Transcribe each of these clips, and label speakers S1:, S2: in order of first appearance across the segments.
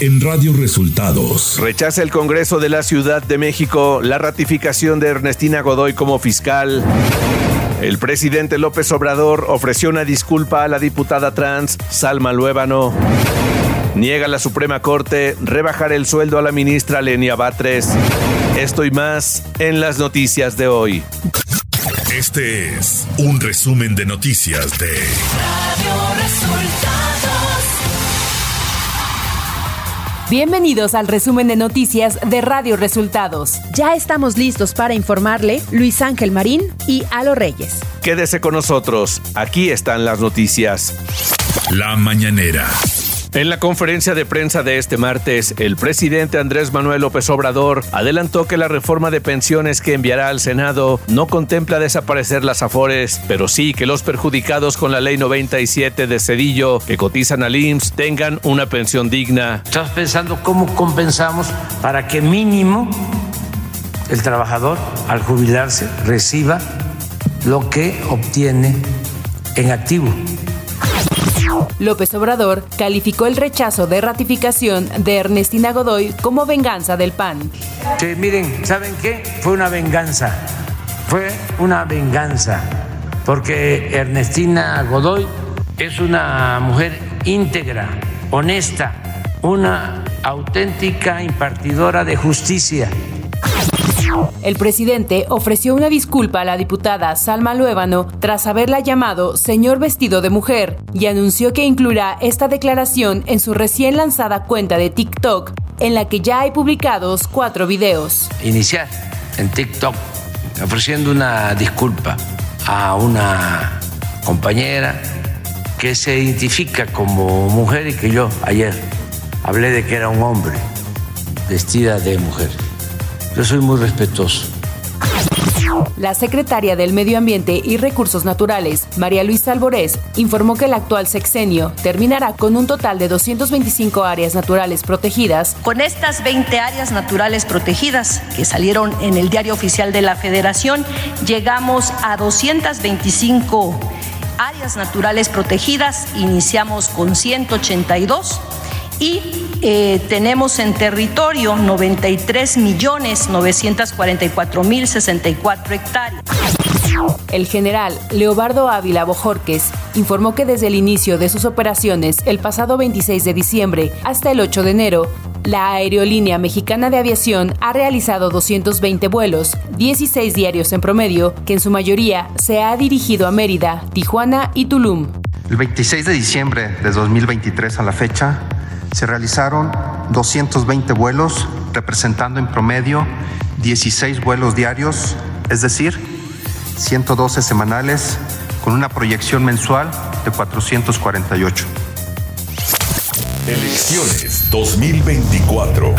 S1: en Radio Resultados.
S2: Rechaza el Congreso de la Ciudad de México la ratificación de Ernestina Godoy como fiscal. El presidente López Obrador ofreció una disculpa a la diputada trans Salma Luébano. Niega la Suprema Corte rebajar el sueldo a la ministra Lenia Batres. Esto y más en las noticias de hoy.
S1: Este es un resumen de noticias de Radio Resultados.
S3: Bienvenidos al resumen de noticias de Radio Resultados. Ya estamos listos para informarle Luis Ángel Marín y Alo Reyes.
S2: Quédese con nosotros, aquí están las noticias.
S1: La mañanera.
S2: En la conferencia de prensa de este martes, el presidente Andrés Manuel López Obrador adelantó que la reforma de pensiones que enviará al Senado no contempla desaparecer las afores, pero sí que los perjudicados con la ley 97 de Cedillo que cotizan al IMSS tengan una pensión digna.
S4: Estamos pensando cómo compensamos para que mínimo el trabajador al jubilarse reciba lo que obtiene en activo.
S3: López Obrador calificó el rechazo de ratificación de Ernestina Godoy como venganza del PAN.
S4: Miren, ¿saben qué? Fue una venganza. Fue una venganza. Porque Ernestina Godoy es una mujer íntegra, honesta, una auténtica impartidora de justicia
S3: el presidente ofreció una disculpa a la diputada Salma Luébano tras haberla llamado señor vestido de mujer y anunció que incluirá esta declaración en su recién lanzada cuenta de TikTok, en la que ya hay publicados cuatro videos.
S4: Iniciar en TikTok ofreciendo una disculpa a una compañera que se identifica como mujer y que yo ayer hablé de que era un hombre vestida de mujer. Yo soy muy respetuoso.
S3: La secretaria del Medio Ambiente y Recursos Naturales, María Luisa Alborés, informó que el actual sexenio terminará con un total de 225 áreas naturales protegidas.
S5: Con estas 20 áreas naturales protegidas que salieron en el Diario Oficial de la Federación, llegamos a 225 áreas naturales protegidas, iniciamos con 182 y eh, tenemos en territorio 93 millones 944 mil 64 hectáreas.
S3: El general Leobardo Ávila Bojorques informó que desde el inicio de sus operaciones el pasado 26 de diciembre hasta el 8 de enero, la Aerolínea Mexicana de Aviación ha realizado 220 vuelos, 16 diarios en promedio, que en su mayoría se ha dirigido a Mérida, Tijuana y Tulum.
S6: El 26 de diciembre de 2023 a la fecha, se realizaron 220 vuelos, representando en promedio 16 vuelos diarios, es decir, 112 semanales, con una proyección mensual de 448.
S1: Elecciones 2024.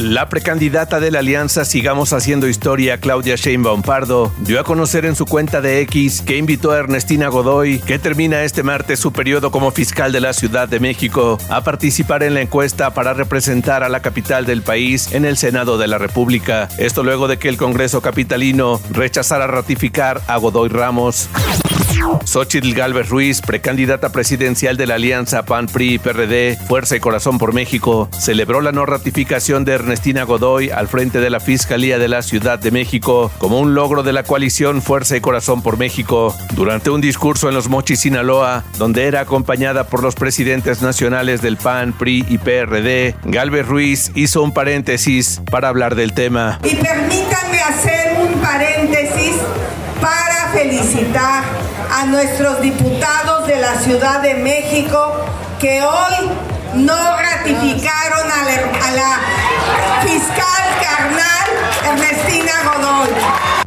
S2: La precandidata de la alianza Sigamos Haciendo Historia, Claudia Sheinbaum Pardo, dio a conocer en su cuenta de X que invitó a Ernestina Godoy, que termina este martes su periodo como fiscal de la Ciudad de México, a participar en la encuesta para representar a la capital del país en el Senado de la República. Esto luego de que el Congreso capitalino rechazara ratificar a Godoy Ramos. Xochitl Galvez Ruiz, precandidata presidencial de la alianza PAN-PRI-PRD, Fuerza y Corazón por México, celebró la no ratificación de Ernestina Godoy al frente de la Fiscalía de la Ciudad de México como un logro de la coalición Fuerza y Corazón por México. Durante un discurso en Los Mochis, Sinaloa, donde era acompañada por los presidentes nacionales del PAN, PRI y PRD, Galvez Ruiz hizo un paréntesis para hablar del tema.
S7: Y permítanme hacer un paréntesis felicitar a nuestros diputados de la Ciudad de México que hoy no ratificaron a la, fiscal carnal Ernestina Godoy.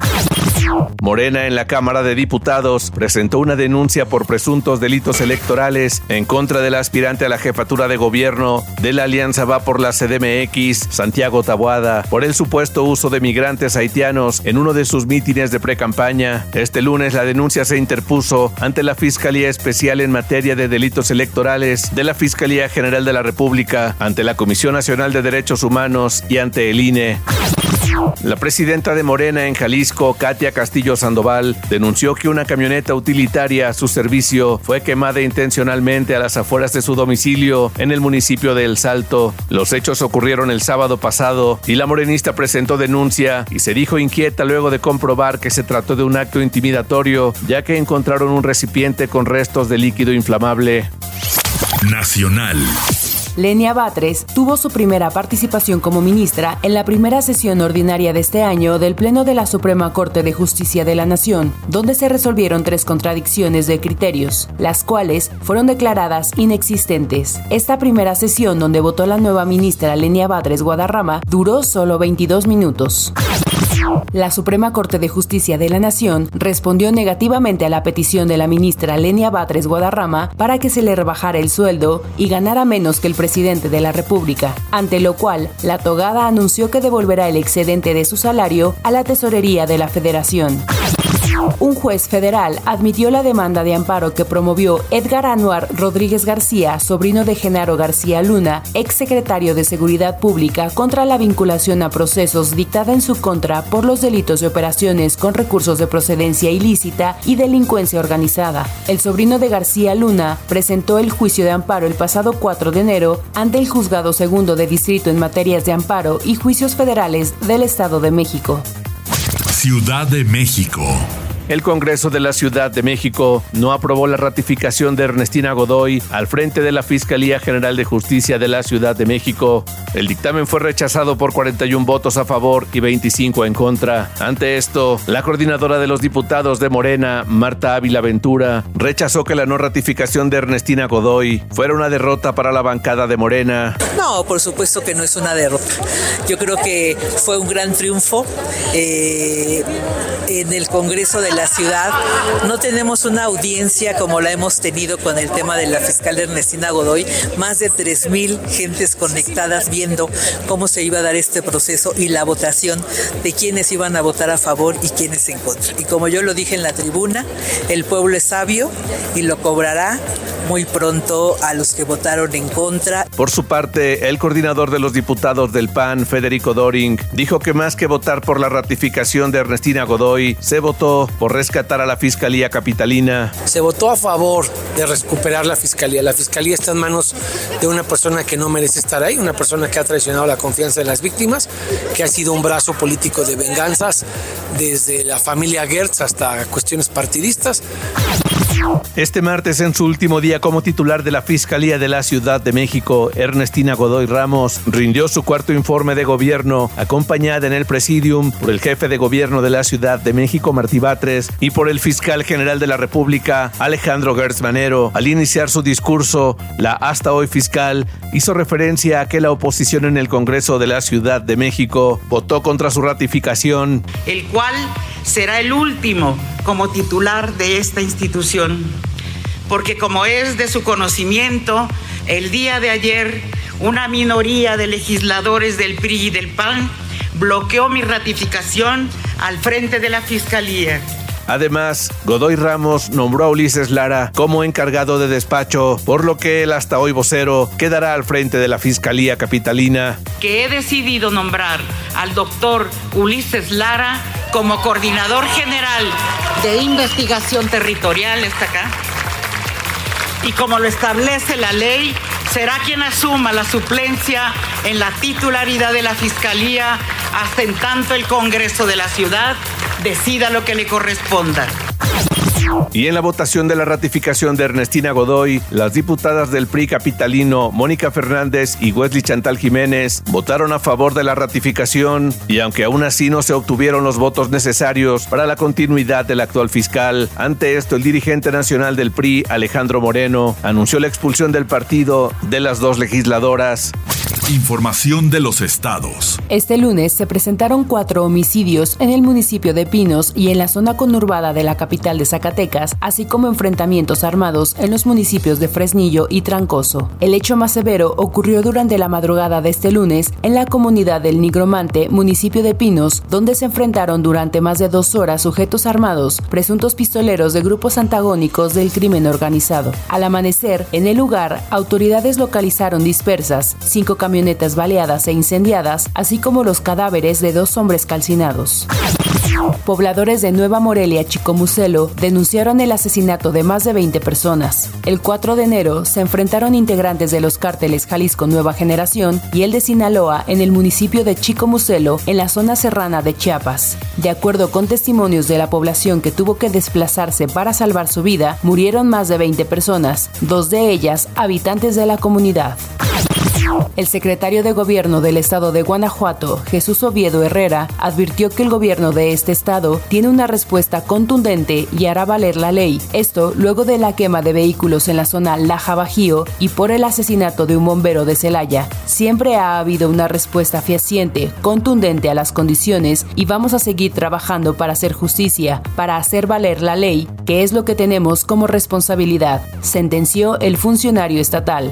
S2: Morena en la Cámara de Diputados presentó una denuncia por presuntos delitos electorales en contra del aspirante a la jefatura de gobierno de la Alianza Va por la CDMX, Santiago Tabuada, por el supuesto uso de migrantes haitianos en uno de sus mítines de precampaña. Este lunes la denuncia se interpuso ante la Fiscalía Especial en materia de delitos electorales de la Fiscalía General de la República, ante la Comisión Nacional de Derechos Humanos y ante el INE. La presidenta de Morena en Jalisco, Katia Castillo Sandoval, denunció que una camioneta utilitaria a su servicio fue quemada intencionalmente a las afueras de su domicilio en el municipio de El Salto. Los hechos ocurrieron el sábado pasado y la morenista presentó denuncia y se dijo inquieta luego de comprobar que se trató de un acto intimidatorio, ya que encontraron un recipiente con restos de líquido inflamable.
S1: Nacional.
S3: Lenia Batres tuvo su primera participación como ministra en la primera sesión ordinaria de este año del Pleno de la Suprema Corte de Justicia de la Nación, donde se resolvieron tres contradicciones de criterios, las cuales fueron declaradas inexistentes. Esta primera sesión donde votó la nueva ministra Lenia Batres Guadarrama duró solo 22 minutos. La Suprema Corte de Justicia de la Nación respondió negativamente a la petición de la ministra Lenia Batres Guadarrama para que se le rebajara el sueldo y ganara menos que el presidente de la República, ante lo cual la togada anunció que devolverá el excedente de su salario a la tesorería de la Federación. Un juez federal admitió la demanda de amparo que promovió Edgar Anuar Rodríguez García, sobrino de Genaro García Luna, exsecretario de Seguridad Pública, contra la vinculación a procesos dictada en su contra por los delitos de operaciones con recursos de procedencia ilícita y delincuencia organizada. El sobrino de García Luna presentó el juicio de amparo el pasado 4 de enero ante el Juzgado Segundo de Distrito en materias de amparo y juicios federales del Estado de México.
S1: Ciudad de México.
S2: El Congreso de la Ciudad de México no aprobó la ratificación de Ernestina Godoy al frente de la Fiscalía General de Justicia de la Ciudad de México. El dictamen fue rechazado por 41 votos a favor y 25 en contra. Ante esto, la coordinadora de los diputados de Morena, Marta Ávila Ventura, rechazó que la no ratificación de Ernestina Godoy fuera una derrota para la bancada de Morena.
S8: No, por supuesto que no es una derrota. Yo creo que fue un gran triunfo eh, en el Congreso de la ciudad. No tenemos una audiencia como la hemos tenido con el tema de la fiscal Ernestina Godoy. Más de 3.000 gentes conectadas viendo cómo se iba a dar este proceso y la votación de quienes iban a votar a favor y quienes en contra. Y como yo lo dije en la tribuna, el pueblo es sabio y lo cobrará muy pronto a los que votaron en contra.
S2: Por su parte, el coordinador de los diputados del PAN, Federico Doring, dijo que más que votar por la ratificación de Ernestina Godoy, se votó por rescatar a la Fiscalía Capitalina.
S9: Se votó a favor de recuperar la Fiscalía. La Fiscalía está en manos de una persona que no merece estar ahí, una persona que ha traicionado la confianza de las víctimas, que ha sido un brazo político de venganzas desde la familia Gertz hasta cuestiones partidistas.
S2: Este martes, en su último día como titular de la Fiscalía de la Ciudad de México, Ernestina Godoy Ramos rindió su cuarto informe de gobierno, acompañada en el presidium por el jefe de gobierno de la Ciudad de México, Martí Batres, y por el fiscal general de la República, Alejandro Gertz Manero. Al iniciar su discurso, la hasta hoy fiscal hizo referencia a que la oposición en el Congreso de la Ciudad de México votó contra su ratificación.
S10: El cual será el último como titular de esta institución, porque como es de su conocimiento, el día de ayer una minoría de legisladores del PRI y del PAN bloqueó mi ratificación al frente de la Fiscalía.
S2: Además, Godoy Ramos nombró a Ulises Lara como encargado de despacho, por lo que el hasta hoy vocero quedará al frente de la Fiscalía Capitalina.
S10: Que he decidido nombrar al doctor Ulises Lara como coordinador general de investigación territorial, está acá. Y como lo establece la ley, será quien asuma la suplencia en la titularidad de la Fiscalía hasta en tanto el Congreso de la Ciudad decida lo que le corresponda.
S2: Y en la votación de la ratificación de Ernestina Godoy, las diputadas del PRI capitalino Mónica Fernández y Wesley Chantal Jiménez votaron a favor de la ratificación y aunque aún así no se obtuvieron los votos necesarios para la continuidad del actual fiscal, ante esto el dirigente nacional del PRI, Alejandro Moreno, anunció la expulsión del partido de las dos legisladoras.
S1: Información de los estados.
S3: Este lunes se presentaron cuatro homicidios en el municipio de Pinos y en la zona conurbada de la capital de Zacatecas, así como enfrentamientos armados en los municipios de Fresnillo y Trancoso. El hecho más severo ocurrió durante la madrugada de este lunes en la comunidad del Nigromante, municipio de Pinos, donde se enfrentaron durante más de dos horas sujetos armados, presuntos pistoleros de grupos antagónicos del crimen organizado. Al amanecer, en el lugar, autoridades localizaron dispersas cinco camionetas baleadas e incendiadas, así como los cadáveres de dos hombres calcinados. Pobladores de Nueva Morelia, Chicomucelo, denunciaron el asesinato de más de 20 personas. El 4 de enero se enfrentaron integrantes de los cárteles Jalisco Nueva Generación y el de Sinaloa en el municipio de Chicomucelo, en la zona serrana de Chiapas. De acuerdo con testimonios de la población que tuvo que desplazarse para salvar su vida, murieron más de 20 personas, dos de ellas habitantes de la comunidad. El secretario de Gobierno del Estado de Guanajuato, Jesús Oviedo Herrera, advirtió que el gobierno de este estado tiene una respuesta contundente y hará valer la ley. Esto luego de la quema de vehículos en la zona Laja Bajío y por el asesinato de un bombero de Celaya. Siempre ha habido una respuesta fehaciente, contundente a las condiciones y vamos a seguir trabajando para hacer justicia, para hacer valer la ley, que es lo que tenemos como responsabilidad, sentenció el funcionario estatal.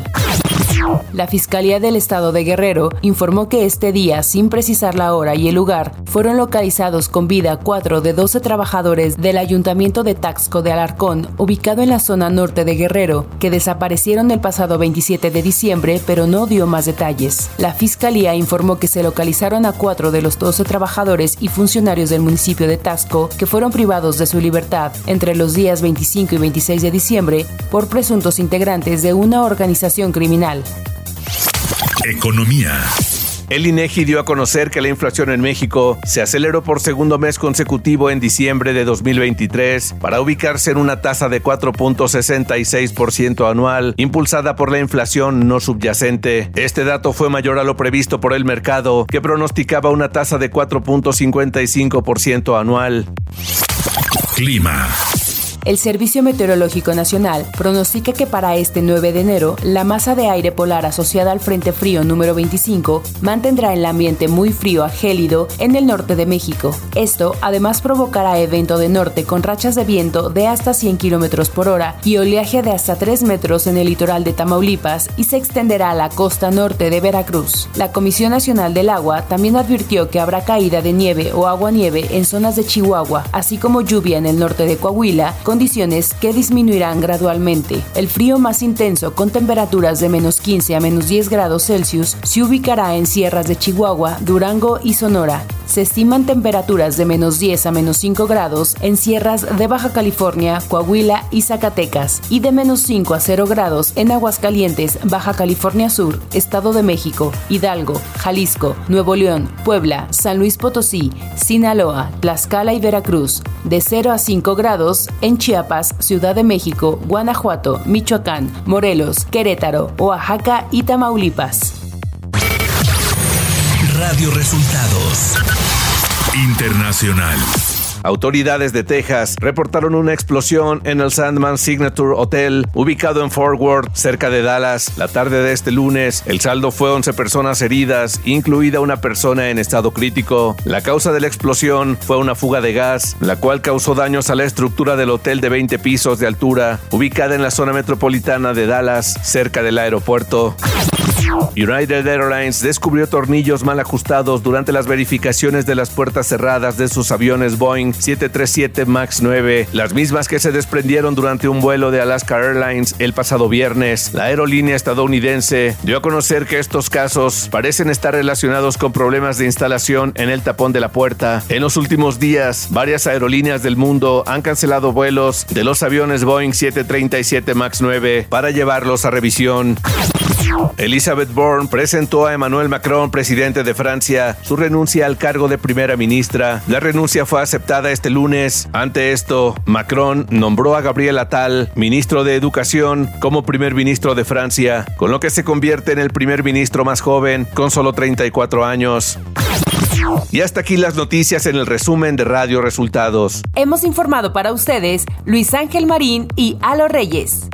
S3: La Fiscalía del Estado de Guerrero informó que este día, sin precisar la hora y el lugar, fueron localizados con vida cuatro de 12 trabajadores del Ayuntamiento de Taxco de Alarcón, ubicado en la zona norte de Guerrero, que desaparecieron el pasado 27 de diciembre, pero no dio más detalles. La Fiscalía informó que se localizaron a cuatro de los 12 trabajadores y funcionarios del municipio de Taxco que fueron privados de su libertad entre los días 25 y 26 de diciembre por presuntos integrantes de una organización criminal.
S1: Economía.
S2: El INEGI dio a conocer que la inflación en México se aceleró por segundo mes consecutivo en diciembre de 2023 para ubicarse en una tasa de 4.66% anual, impulsada por la inflación no subyacente. Este dato fue mayor a lo previsto por el mercado, que pronosticaba una tasa de 4.55% anual.
S1: Clima.
S3: El Servicio Meteorológico Nacional pronostica que para este 9 de enero la masa de aire polar asociada al Frente Frío número 25 mantendrá el ambiente muy frío a gélido en el norte de México. Esto además provocará evento de norte con rachas de viento de hasta 100 km por hora y oleaje de hasta 3 metros en el litoral de Tamaulipas y se extenderá a la costa norte de Veracruz. La Comisión Nacional del Agua también advirtió que habrá caída de nieve o agua-nieve en zonas de Chihuahua, así como lluvia en el norte de Coahuila, condiciones que disminuirán gradualmente. El frío más intenso, con temperaturas de menos 15 a menos 10 grados Celsius, se ubicará en sierras de Chihuahua, Durango y Sonora. Se estiman temperaturas de menos 10 a menos 5 grados en sierras de Baja California, Coahuila y Zacatecas, y de menos 5 a 0 grados en Aguascalientes, Baja California Sur, Estado de México, Hidalgo, Jalisco, Nuevo León, Puebla, San Luis Potosí, Sinaloa, Tlaxcala y Veracruz, de 0 a 5 grados en Chiapas, Ciudad de México, Guanajuato, Michoacán, Morelos, Querétaro, Oaxaca y Tamaulipas.
S1: Radio Resultados. Internacional.
S2: Autoridades de Texas reportaron una explosión en el Sandman Signature Hotel, ubicado en Fort Worth, cerca de Dallas. La tarde de este lunes, el saldo fue 11 personas heridas, incluida una persona en estado crítico. La causa de la explosión fue una fuga de gas, la cual causó daños a la estructura del hotel de 20 pisos de altura, ubicada en la zona metropolitana de Dallas, cerca del aeropuerto. United Airlines descubrió tornillos mal ajustados durante las verificaciones de las puertas cerradas de sus aviones Boeing 737 MAX 9, las mismas que se desprendieron durante un vuelo de Alaska Airlines el pasado viernes. La aerolínea estadounidense dio a conocer que estos casos parecen estar relacionados con problemas de instalación en el tapón de la puerta. En los últimos días, varias aerolíneas del mundo han cancelado vuelos de los aviones Boeing 737 MAX 9 para llevarlos a revisión. Elizabeth Bourne presentó a Emmanuel Macron, presidente de Francia, su renuncia al cargo de primera ministra. La renuncia fue aceptada este lunes. Ante esto, Macron nombró a Gabriel Attal, ministro de Educación, como primer ministro de Francia, con lo que se convierte en el primer ministro más joven, con solo 34 años. Y hasta aquí las noticias en el resumen de Radio Resultados.
S3: Hemos informado para ustedes Luis Ángel Marín y Alo Reyes.